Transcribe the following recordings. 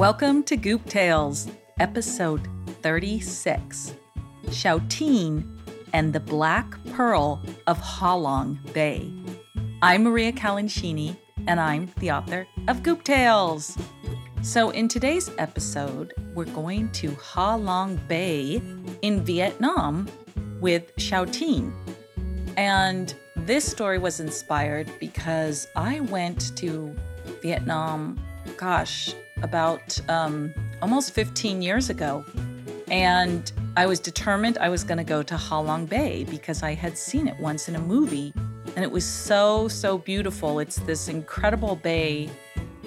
Welcome to Goop Tales, episode 36 Shouteen and the Black Pearl of Halong Bay. I'm Maria Kalanchini, and I'm the author of Goop Tales. So, in today's episode, we're going to Ha Long Bay in Vietnam with Shouteen. And this story was inspired because I went to Vietnam, gosh, about um, almost 15 years ago. And I was determined I was going to go to Ha Long Bay because I had seen it once in a movie. And it was so, so beautiful. It's this incredible bay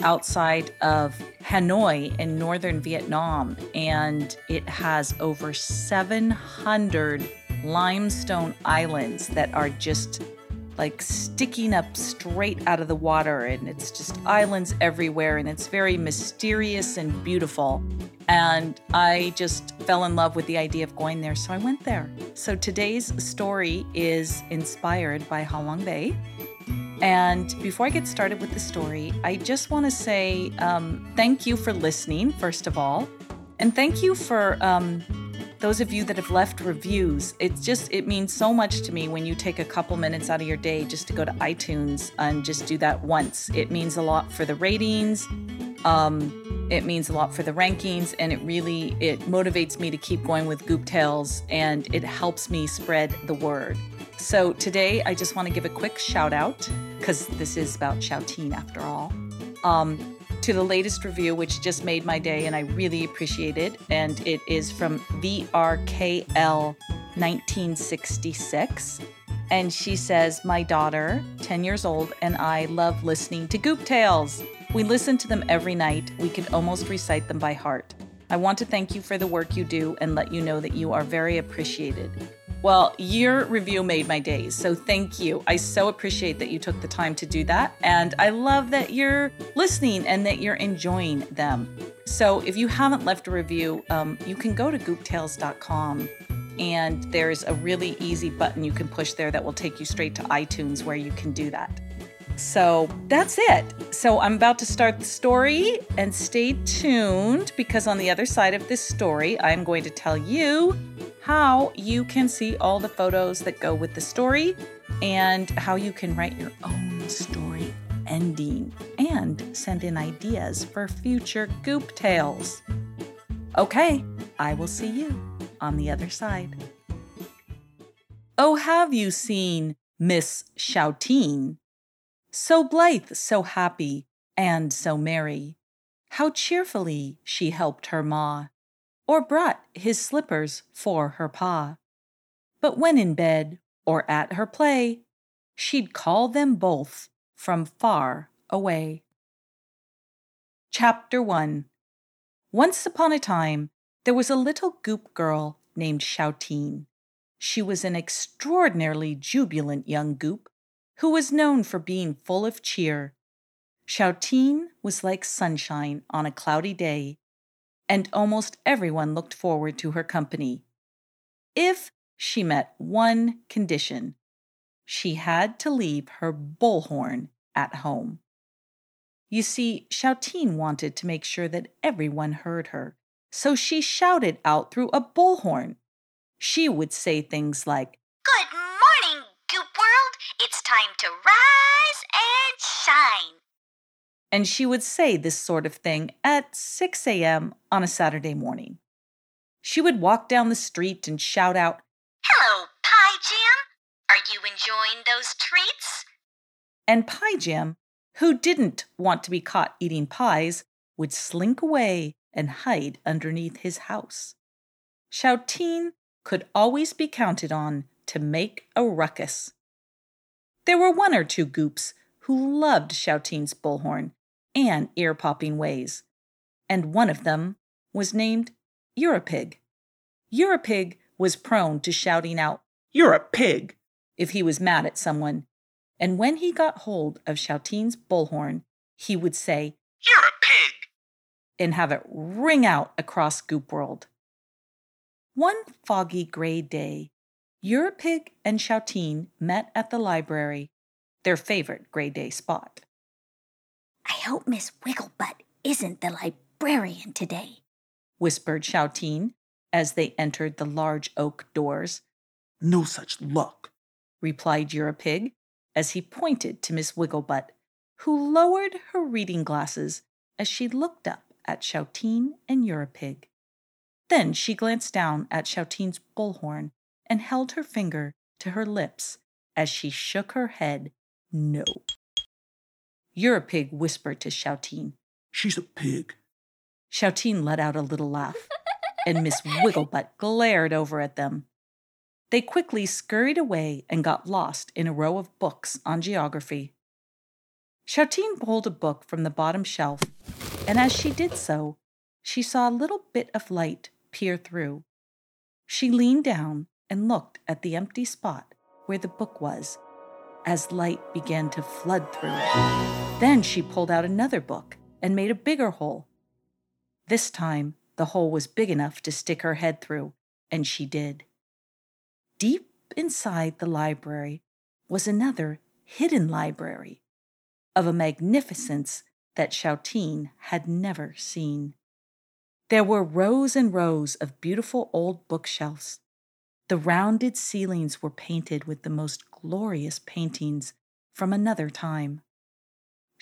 outside of Hanoi in northern Vietnam. And it has over 700 limestone islands that are just like sticking up straight out of the water, and it's just islands everywhere, and it's very mysterious and beautiful. And I just fell in love with the idea of going there, so I went there. So today's story is inspired by Ha Long Bay. And before I get started with the story, I just want to say um, thank you for listening, first of all. And thank you for um, those of you that have left reviews. It's just, it means so much to me when you take a couple minutes out of your day just to go to iTunes and just do that once. It means a lot for the ratings. Um, it means a lot for the rankings and it really it motivates me to keep going with goop tales and it helps me spread the word so today i just want to give a quick shout out because this is about Shouteen after all um, to the latest review, which just made my day, and I really appreciate it. And it is from VRKL 1966. And she says, My daughter, 10 years old, and I love listening to Goop Tales. We listen to them every night. We can almost recite them by heart. I want to thank you for the work you do and let you know that you are very appreciated. Well, your review made my days. So thank you. I so appreciate that you took the time to do that. And I love that you're listening and that you're enjoying them. So if you haven't left a review, um, you can go to gooptales.com and there's a really easy button you can push there that will take you straight to iTunes where you can do that. So that's it. So I'm about to start the story and stay tuned because on the other side of this story, I'm going to tell you how you can see all the photos that go with the story and how you can write your own story ending and send in ideas for future Goop Tales. Okay, I will see you on the other side. Oh, have you seen Miss Shouteen? So blithe, so happy, and so merry. How cheerfully she helped her ma or brought his slippers for her pa. But when in bed or at her play, she'd call them both from far away. Chapter 1 Once upon a time, there was a little goop girl named Shouteen. She was an extraordinarily jubilant young goop who was known for being full of cheer. Shouteen was like sunshine on a cloudy day and almost everyone looked forward to her company. If she met one condition, she had to leave her bullhorn at home. You see, Shouteen wanted to make sure that everyone heard her, so she shouted out through a bullhorn. She would say things like, Good morning, Goop World! It's time to rise and shine! And she would say this sort of thing at 6 a.m. on a Saturday morning. She would walk down the street and shout out, Hello, Pie Jam! Are you enjoying those treats? And Pie Jam, who didn't want to be caught eating pies, would slink away and hide underneath his house. Shouteen could always be counted on to make a ruckus. There were one or two goops who loved Shouteen's bullhorn and ear popping ways, and one of them was named Europig. Europig was prone to shouting out, You're a pig! if he was mad at someone, and when he got hold of Shouteen's bullhorn, he would say, You're a pig! and have it ring out across Goop World. One foggy gray day, Europig and Shouteen met at the library, their favorite gray day spot. I hope Miss Wigglebutt isn't the librarian today, whispered Shouteen as they entered the large oak doors. No such luck, replied Europig as he pointed to Miss Wigglebutt, who lowered her reading glasses as she looked up at Shouteen and Europig. Then she glanced down at Shouteen's bullhorn and held her finger to her lips as she shook her head no. Europig whispered to Shouteen, She's a pig. Shouteen let out a little laugh, and Miss Wigglebutt glared over at them. They quickly scurried away and got lost in a row of books on geography. Shouteen pulled a book from the bottom shelf, and as she did so, she saw a little bit of light peer through. She leaned down and looked at the empty spot where the book was as light began to flood through. Then she pulled out another book and made a bigger hole. This time, the hole was big enough to stick her head through, and she did. Deep inside the library was another hidden library of a magnificence that Shouteen had never seen. There were rows and rows of beautiful old bookshelves. The rounded ceilings were painted with the most glorious paintings from another time.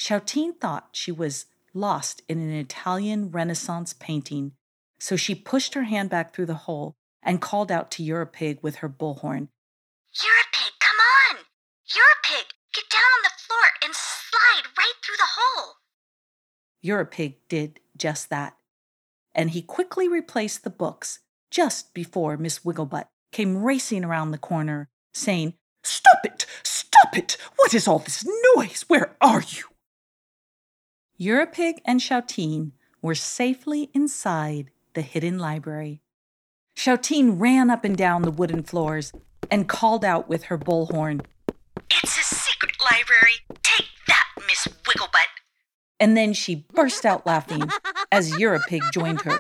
Shouteen thought she was lost in an Italian Renaissance painting, so she pushed her hand back through the hole and called out to Europig with her bullhorn. Europig, come on! Europig, get down on the floor and slide right through the hole. Europig did just that, and he quickly replaced the books just before Miss Wigglebutt came racing around the corner, saying, Stop it! Stop it! What is all this noise? Where are you? Europig and Shouteen were safely inside the hidden library. Shouteen ran up and down the wooden floors and called out with her bullhorn, It's a secret library. Take that, Miss Wigglebutt. And then she burst out laughing as Europig joined her.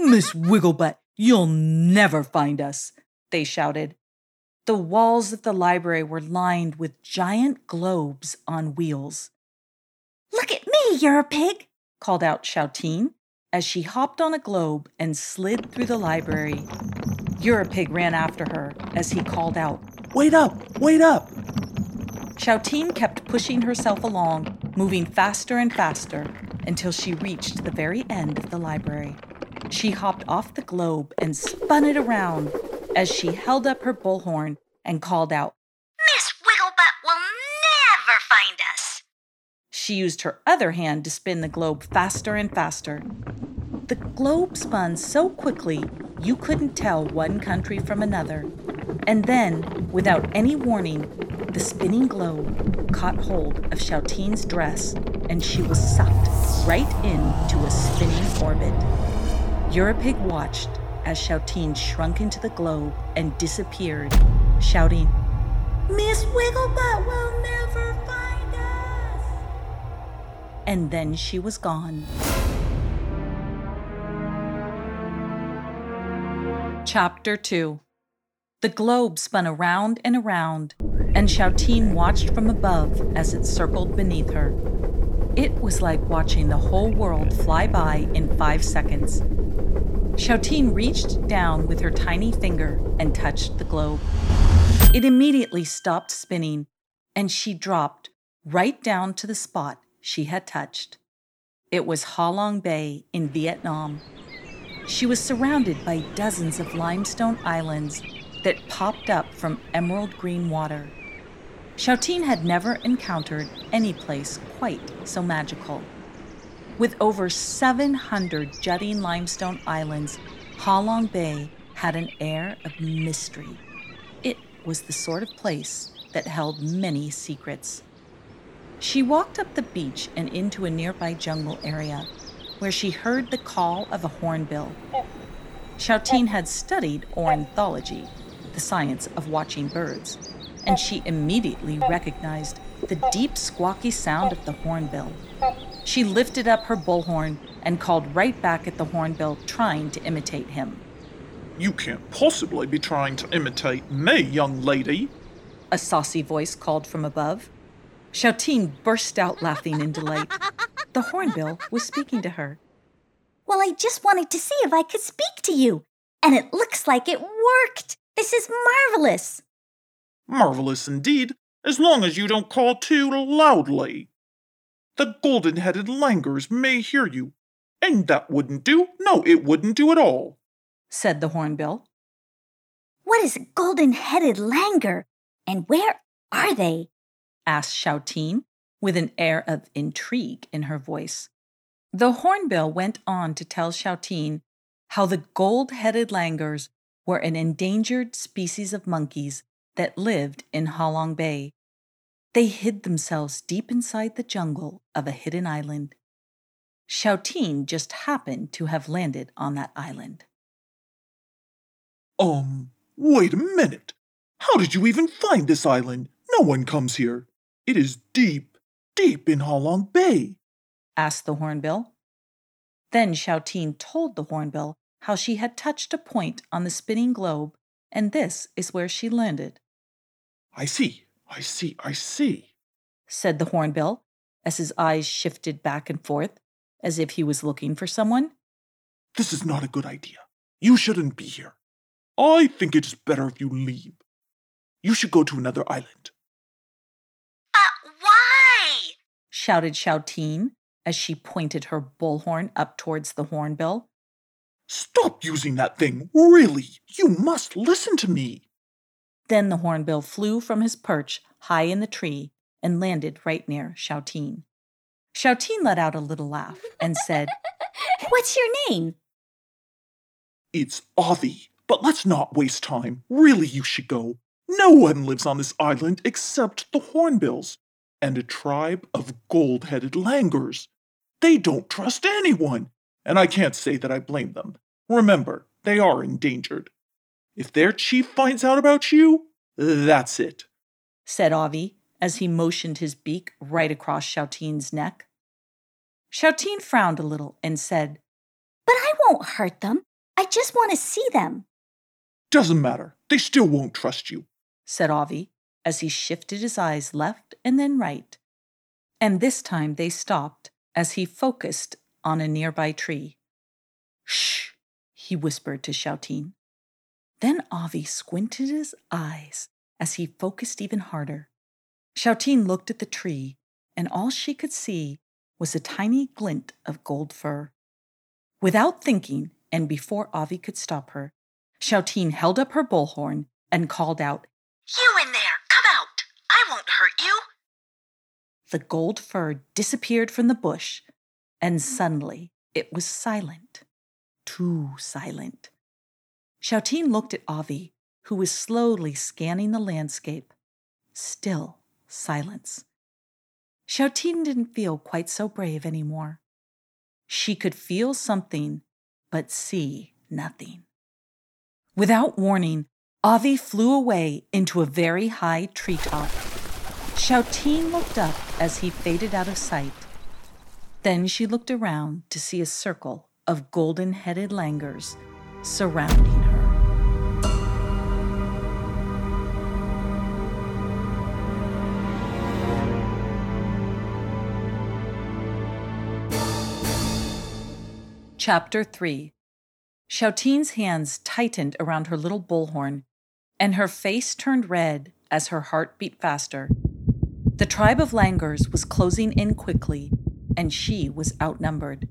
Miss Wigglebutt, you'll never find us, they shouted. The walls of the library were lined with giant globes on wheels. Look at me, Europig, called out Shouteen as she hopped on a globe and slid through the library. Europig ran after her as he called out, Wait up! Wait up! Shouteen kept pushing herself along, moving faster and faster until she reached the very end of the library. She hopped off the globe and spun it around as she held up her bullhorn and called out, Miss Wigglebutt will never find us. She used her other hand to spin the globe faster and faster. The globe spun so quickly you couldn't tell one country from another. And then, without any warning, the spinning globe caught hold of Shouteen's dress and she was sucked right into a spinning orbit. Europig watched as Shouteen shrunk into the globe and disappeared, shouting, Miss Wigglebutt will never! And then she was gone. Chapter 2 The globe spun around and around, and Shouteen watched from above as it circled beneath her. It was like watching the whole world fly by in five seconds. Shouteen reached down with her tiny finger and touched the globe. It immediately stopped spinning, and she dropped right down to the spot she had touched. It was Ha Long Bay in Vietnam. She was surrounded by dozens of limestone islands that popped up from emerald green water. Shouteen had never encountered any place quite so magical. With over 700 jutting limestone islands, Ha Long Bay had an air of mystery. It was the sort of place that held many secrets. She walked up the beach and into a nearby jungle area where she heard the call of a hornbill. Shouteen had studied ornithology, the science of watching birds, and she immediately recognized the deep, squawky sound of the hornbill. She lifted up her bullhorn and called right back at the hornbill, trying to imitate him. You can't possibly be trying to imitate me, young lady. A saucy voice called from above. Shouteen burst out laughing in delight. The hornbill was speaking to her. Well, I just wanted to see if I could speak to you. And it looks like it worked. This is marvelous. Marvelous indeed, as long as you don't call too loudly. The golden headed langurs may hear you, and that wouldn't do. No, it wouldn't do at all, said the hornbill. What is a golden headed langur, and where are they? Asked Shouteen with an air of intrigue in her voice. The hornbill went on to tell Shouteen how the gold headed langurs were an endangered species of monkeys that lived in Halong Bay. They hid themselves deep inside the jungle of a hidden island. Shouteen just happened to have landed on that island. Um, wait a minute. How did you even find this island? No one comes here. It is deep, deep in Halong Bay, asked the hornbill. Then Shouteen told the hornbill how she had touched a point on the spinning globe, and this is where she landed. I see, I see, I see, said the hornbill as his eyes shifted back and forth as if he was looking for someone. This is not a good idea. You shouldn't be here. I think it is better if you leave. You should go to another island. Shouted Shouteen as she pointed her bullhorn up towards the hornbill. Stop using that thing, really! You must listen to me! Then the hornbill flew from his perch high in the tree and landed right near Shouteen. Shouteen let out a little laugh and said, What's your name? It's Avi, but let's not waste time. Really, you should go. No one lives on this island except the Hornbills and a tribe of gold headed langurs. They don't trust anyone, and I can't say that I blame them. Remember, they are endangered. If their chief finds out about you, that's it, said Avi as he motioned his beak right across Shouteen's neck. Shouteen frowned a little and said, But I won't hurt them. I just want to see them. Doesn't matter. They still won't trust you, said Avi as he shifted his eyes left and then right. And this time they stopped as he focused on a nearby tree. Shh, he whispered to Shouteen. Then Avi squinted his eyes as he focused even harder. Shouteen looked at the tree, and all she could see was a tiny glint of gold fur. Without thinking, and before Avi could stop her, Shouteen held up her bullhorn and called out, You in there, come out! I won't hurt you! The gold fur disappeared from the bush, and hmm. suddenly it was silent. Too silent. Shouteen looked at Avi, who was slowly scanning the landscape. Still silence. Shouteen didn't feel quite so brave anymore. She could feel something, but see nothing. Without warning, Avi flew away into a very high treetop. Shouteen looked up as he faded out of sight. Then she looked around to see a circle of golden headed langurs surrounding her. Chapter 3 Shouteen's hands tightened around her little bullhorn, and her face turned red as her heart beat faster. The tribe of langurs was closing in quickly, and she was outnumbered.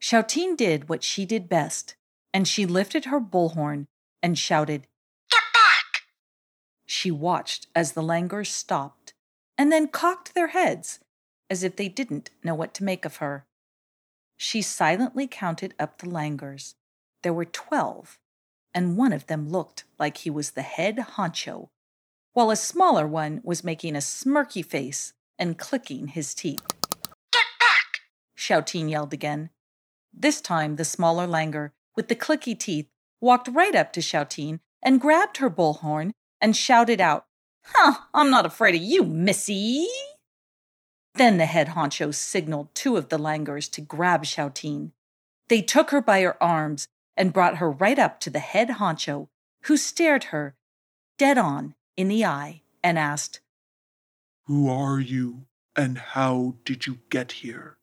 Shouteen did what she did best, and she lifted her bullhorn and shouted, Get back! She watched as the langurs stopped and then cocked their heads as if they didn't know what to make of her. She silently counted up the langurs. There were twelve, and one of them looked like he was the head honcho, while a smaller one was making a smirky face and clicking his teeth. Get back! Shouteen yelled again. This time, the smaller langur, with the clicky teeth, walked right up to Shouteen and grabbed her bullhorn and shouted out, Huh, I'm not afraid of you, missy. Then the head honcho signaled two of the langurs to grab Shouteen. They took her by her arms and brought her right up to the head honcho, who stared her dead on in the eye and asked, Who are you, and how did you get here?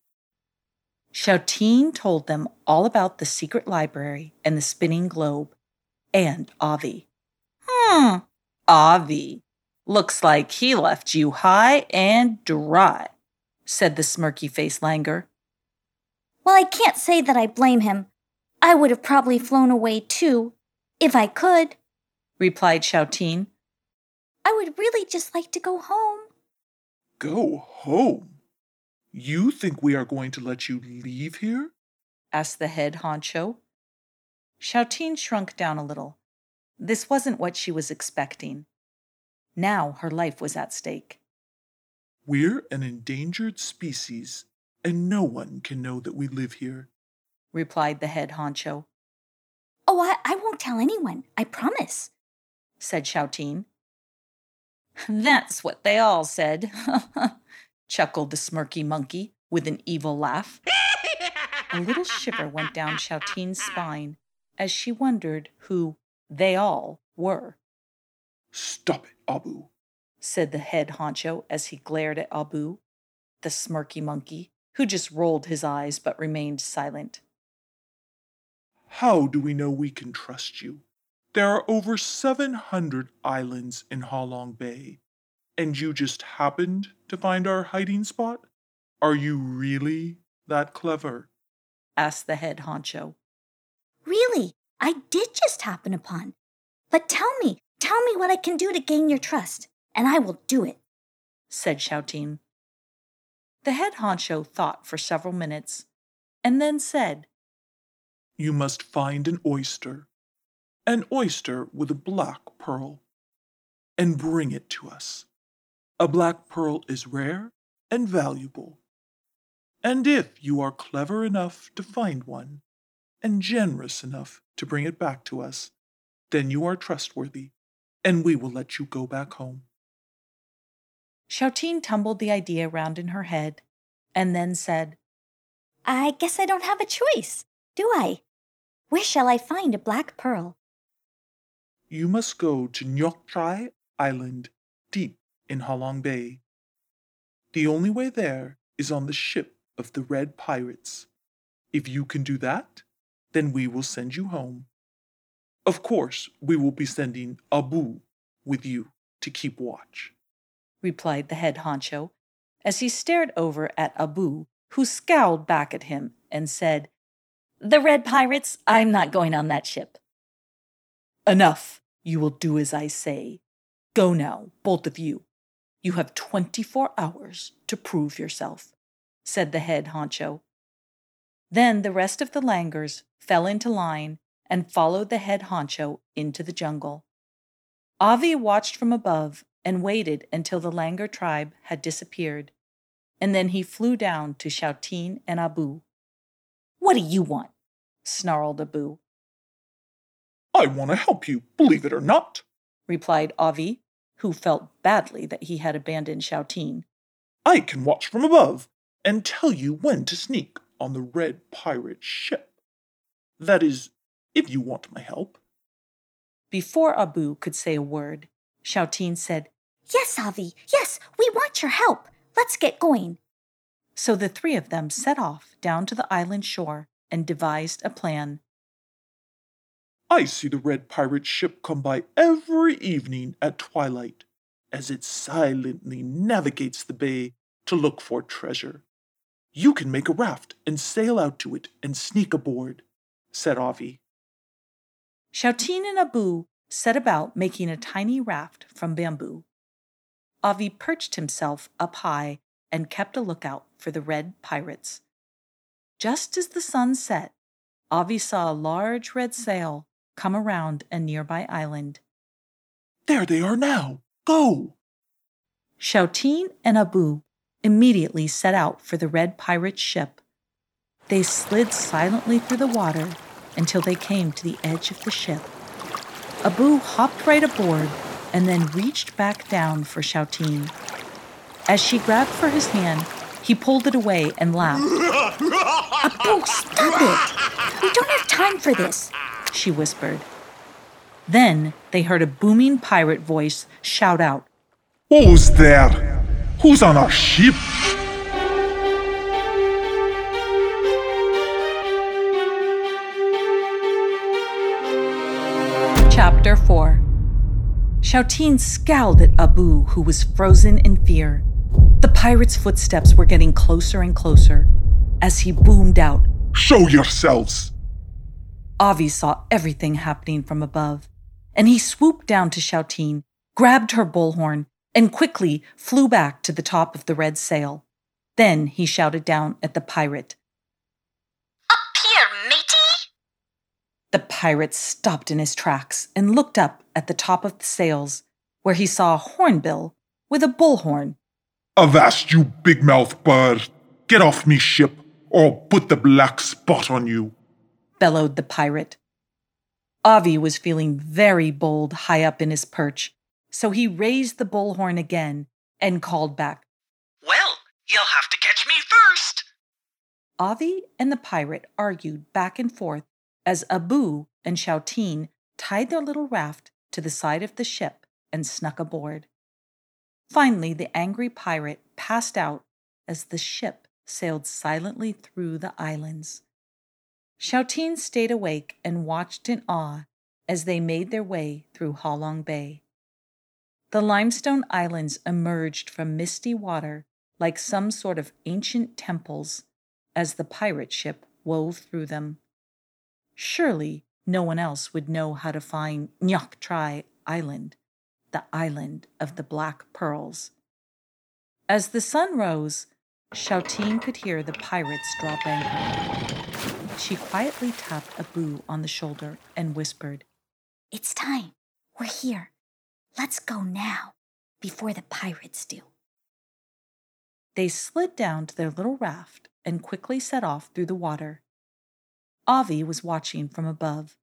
Shouteen told them all about the secret library and the spinning globe and Avi. Hmm, Avi. Looks like he left you high and dry, said the smirky faced Langur. Well, I can't say that I blame him. I would have probably flown away too, if I could, replied Shouteen. I would really just like to go home. Go home? You think we are going to let you leave here? asked the head honcho. Shouteen shrunk down a little. This wasn't what she was expecting. Now her life was at stake. We're an endangered species, and no one can know that we live here, replied the head honcho. Oh, I, I won't tell anyone, I promise, said Shouteen. That's what they all said, chuckled the smirky monkey with an evil laugh. A little shiver went down Shouteen's spine as she wondered who they all were. Stop it, Abu, said the head honcho as he glared at Abu, the smirky monkey, who just rolled his eyes but remained silent. How do we know we can trust you? There are over 700 islands in Halong Bay, and you just happened to find our hiding spot? Are you really that clever? asked the head honcho. Really, I did just happen upon. But tell me, tell me what I can do to gain your trust, and I will do it, said Shouteen. The head honcho thought for several minutes and then said, You must find an oyster an oyster with a black pearl, and bring it to us. A black pearl is rare and valuable. And if you are clever enough to find one, and generous enough to bring it back to us, then you are trustworthy, and we will let you go back home. Shouteen tumbled the idea round in her head and then said, I guess I don't have a choice, do I? Where shall I find a black pearl? You must go to Nyok Chai Island, deep in Halong Bay. The only way there is on the ship of the Red Pirates. If you can do that, then we will send you home. Of course, we will be sending Abu with you to keep watch, replied the head honcho as he stared over at Abu, who scowled back at him and said, The Red Pirates, I'm not going on that ship. Enough, you will do as I say. Go now, both of you. You have 24 hours to prove yourself, said the head honcho. Then the rest of the langurs fell into line and followed the head honcho into the jungle. Avi watched from above and waited until the langur tribe had disappeared, and then he flew down to Shouteen and Abu. What do you want? snarled Abu. I want to help you, believe it or not, replied ah Avi, who felt badly that he had abandoned Shouteen. I can watch from above and tell you when to sneak on the red pirate ship. That is, if you want my help. Before ah Abu could say a word, Shouteen said, Yes, ah Avi, yes, we want your help. Let's get going. So the three of them set off down to the island shore and devised a plan I see the red pirate ship come by every evening at twilight as it silently navigates the bay to look for treasure. You can make a raft and sail out to it and sneak aboard, said Avi. Shouteen and Abu set about making a tiny raft from bamboo. Avi perched himself up high and kept a lookout for the red pirates. Just as the sun set, Avi saw a large red sail come around a nearby island. There they are now. Go! Shouteen and Abu immediately set out for the red pirate ship. They slid silently through the water until they came to the edge of the ship. Abu hopped right aboard and then reached back down for Shouteen. As she grabbed for his hand, he pulled it away and laughed. Abu, stop it! We don't have time for this she whispered. Then they heard a booming pirate voice shout out, Who's there? Who's on our ship? Chapter 4 Shouteen scowled at Abu, who was frozen in fear. The pirate's footsteps were getting closer and closer as he boomed out, Show yourselves! Avi saw everything happening from above, and he swooped down to Shouteen, grabbed her bullhorn, and quickly flew back to the top of the red sail. Then he shouted down at the pirate. Up here, matey! The pirate stopped in his tracks and looked up at the top of the sails, where he saw a hornbill with a bullhorn. Avast, you big mouth bird! Get off me ship, or I'll put the black spot on you! Bellowed the pirate. Avi was feeling very bold high up in his perch, so he raised the bullhorn again and called back. Well, you'll have to catch me first. Avi and the pirate argued back and forth as Abu and Shouteen tied their little raft to the side of the ship and snuck aboard. Finally, the angry pirate passed out as the ship sailed silently through the islands. Shouteen stayed awake and watched in awe as they made their way through Halong Bay. The limestone islands emerged from misty water like some sort of ancient temples as the pirate ship wove through them. Surely no one else would know how to find Nyok Trai Island, the island of the black pearls. As the sun rose, Shouteen could hear the pirates drop anchor. She quietly tapped Abu on the shoulder and whispered, It's time. We're here. Let's go now, before the pirates do. They slid down to their little raft and quickly set off through the water. Avi was watching from above,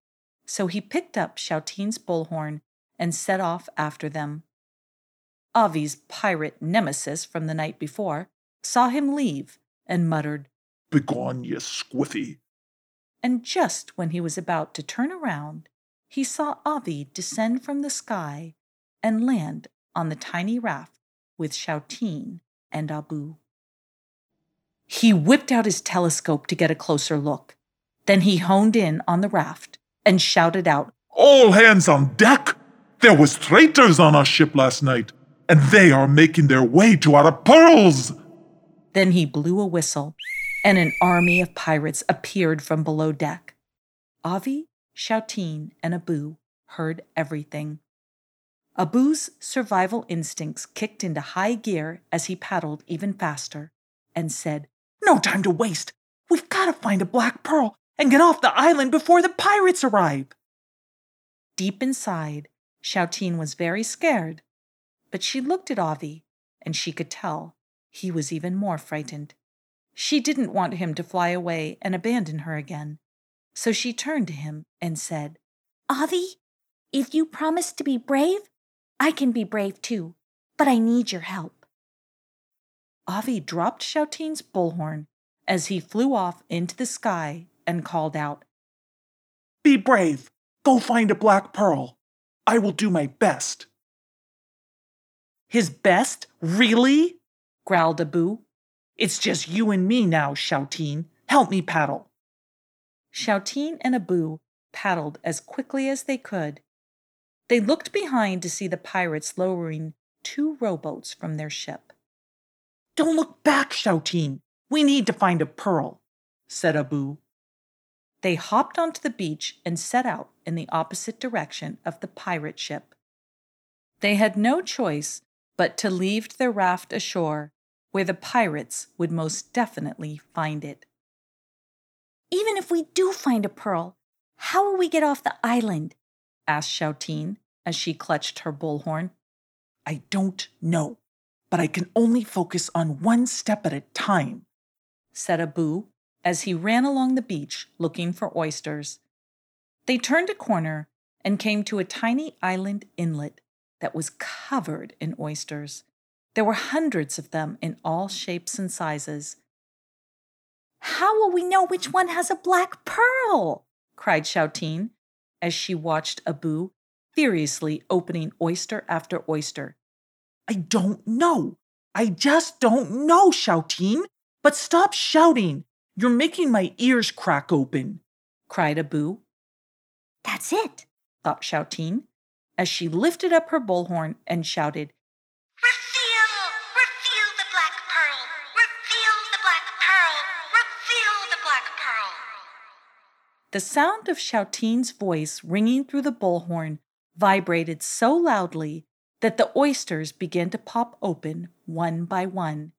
so he picked up Shouteen's bullhorn and set off after them. Avi's pirate nemesis from the night before saw him leave and muttered, Begone, ye squiffy! And just when he was about to turn around, he saw Avi descend from the sky and land on the tiny raft with Shouteen and Abu. He whipped out his telescope to get a closer look. Then he honed in on the raft and shouted out, All hands on deck! There was traitors on our ship last night, and they are making their way to our pearls! Then he blew a whistle, and an army of pirates appeared from below deck. Avi, Shouteen, and Abu heard everything. Abu's survival instincts kicked into high gear as he paddled even faster and said, No time to waste. We've got to find a black pearl and get off the island before the pirates arrive. Deep inside, Shouteen was very scared, but she looked at Avi and she could tell he was even more frightened. She didn't want him to fly away and abandon her again, so she turned to him and said, Avi, if you promise to be brave, I can be brave too, but I need your help. Avi dropped Shouteen's bullhorn as he flew off into the sky and called out, Be brave! Go find a black pearl! I will do my best! His best? Really? growled Abu. It's just you and me now, Shouteen. Help me paddle. Shouteen and Abu paddled as quickly as they could. They looked behind to see the pirates lowering two rowboats from their ship. Don't look back, Shouteen. We need to find a pearl, said Abu. They hopped onto the beach and set out in the opposite direction of the pirate ship. They had no choice but to leave their raft ashore, where the pirates would most definitely find it. Even if we do find a pearl, how will we get off the island? asked Shouteen as she clutched her bullhorn. I don't know, but I can only focus on one step at a time, said Abu as he ran along the beach looking for oysters. They turned a corner and came to a tiny island inlet that was covered in oysters. There were hundreds of them in all shapes and sizes. How will we know which one has a black pearl? cried Shouteen as she watched Abu furiously opening oyster after oyster. I don't know. I just don't know, Shouteen. But stop shouting. You're making my ears crack open, cried Abu. That's it, thought Shouteen as she lifted up her bullhorn and shouted, The sound of Shouteen's voice ringing through the bullhorn vibrated so loudly that the oysters began to pop open one by one.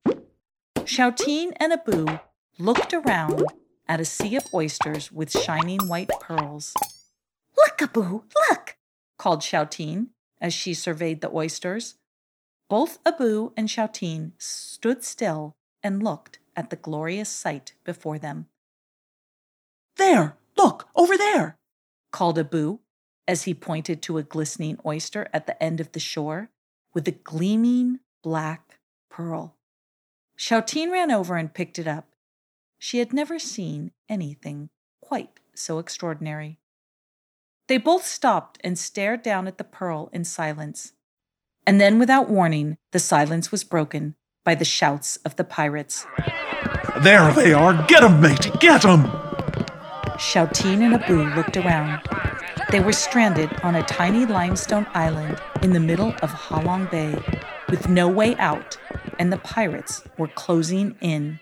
Shouteen and Abu looked around at a sea of oysters with shining white pearls. Look, Abu, look! called Shouteen as she surveyed the oysters. Both Abu and Shouteen stood still and looked at the glorious sight before them. There, look, over there, called Abu as he pointed to a glistening oyster at the end of the shore with a gleaming black pearl. Shouteen ran over and picked it up. She had never seen anything quite so extraordinary. They both stopped and stared down at the pearl in silence. And then, without warning, the silence was broken by the shouts of the pirates. There they are! Get 'em, matey! Get 'em! Shouteen and Abu looked around. They were stranded on a tiny limestone island in the middle of Halong Bay with no way out, and the pirates were closing in.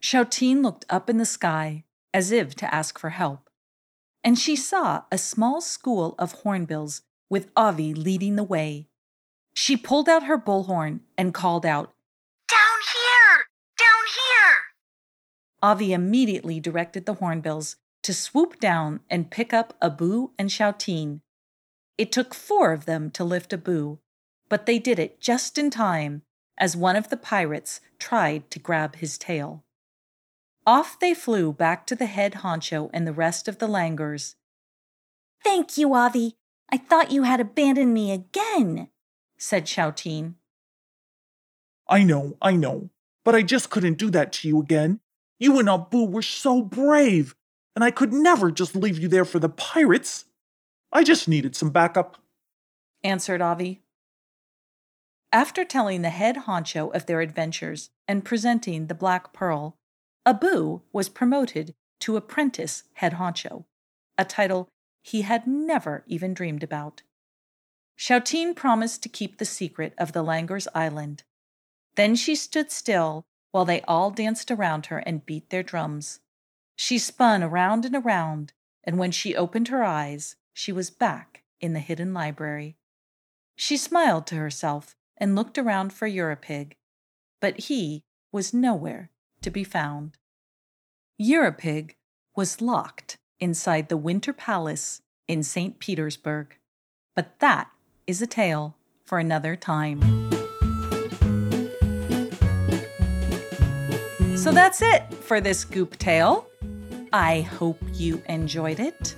Shouteen looked up in the sky as if to ask for help, and she saw a small school of hornbills with Avi leading the way. She pulled out her bullhorn and called out, Down here! Down here! Avi immediately directed the hornbills to swoop down and pick up Abu and Shouteen. It took four of them to lift Abu, but they did it just in time as one of the pirates tried to grab his tail. Off they flew back to the head honcho and the rest of the langurs. Thank you, Avi. I thought you had abandoned me again, said Shouteen. I know, I know, but I just couldn't do that to you again. You and Abu were so brave, and I could never just leave you there for the pirates. I just needed some backup, answered Avi. After telling the head honcho of their adventures and presenting the Black Pearl, Abu was promoted to apprentice head honcho, a title he had never even dreamed about. Shouteen promised to keep the secret of the Langurs Island. Then she stood still while they all danced around her and beat their drums. She spun around and around, and when she opened her eyes, she was back in the hidden library. She smiled to herself and looked around for Europig, but he was nowhere to be found. Europig was locked inside the Winter Palace in St. Petersburg, but that is a tale for another time. So that's it for this goop tale. I hope you enjoyed it.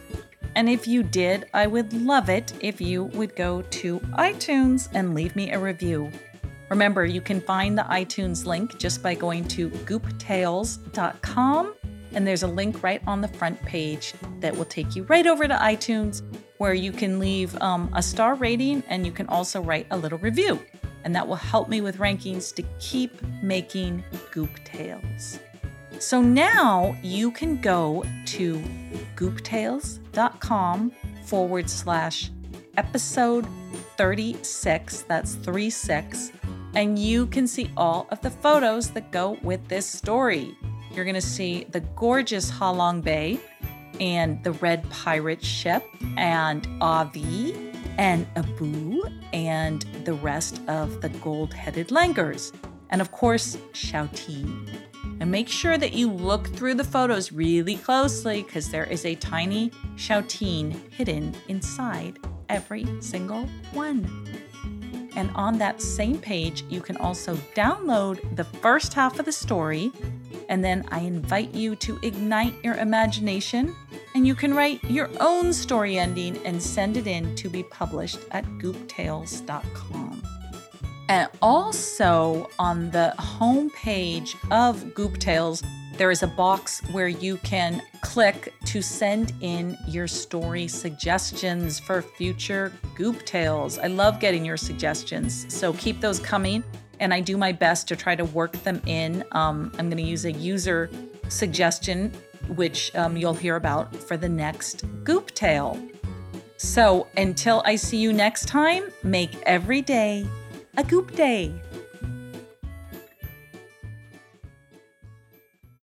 And if you did, I would love it if you would go to iTunes and leave me a review. Remember, you can find the iTunes link just by going to gooptales.com, and there's a link right on the front page that will take you right over to iTunes where you can leave um, a star rating and you can also write a little review. And that will help me with rankings to keep making Goop Tales. So now you can go to gooptales.com forward slash episode 36. That's 36. And you can see all of the photos that go with this story. You're going to see the gorgeous Halong Bay and the red pirate ship and Avi and Abu and the rest of the gold headed langurs. And of course, Shouteen. And make sure that you look through the photos really closely because there is a tiny Shouteen hidden inside every single one. And on that same page, you can also download the first half of the story. And then I invite you to ignite your imagination and you can write your own story ending and send it in to be published at gooptales.com. And also on the home page of Goop Tales, there is a box where you can click to send in your story suggestions for future Goop Tales. I love getting your suggestions, so keep those coming. And I do my best to try to work them in. Um, I'm going to use a user suggestion, which um, you'll hear about for the next Goop Tale. So until I see you next time, make every day a goop day.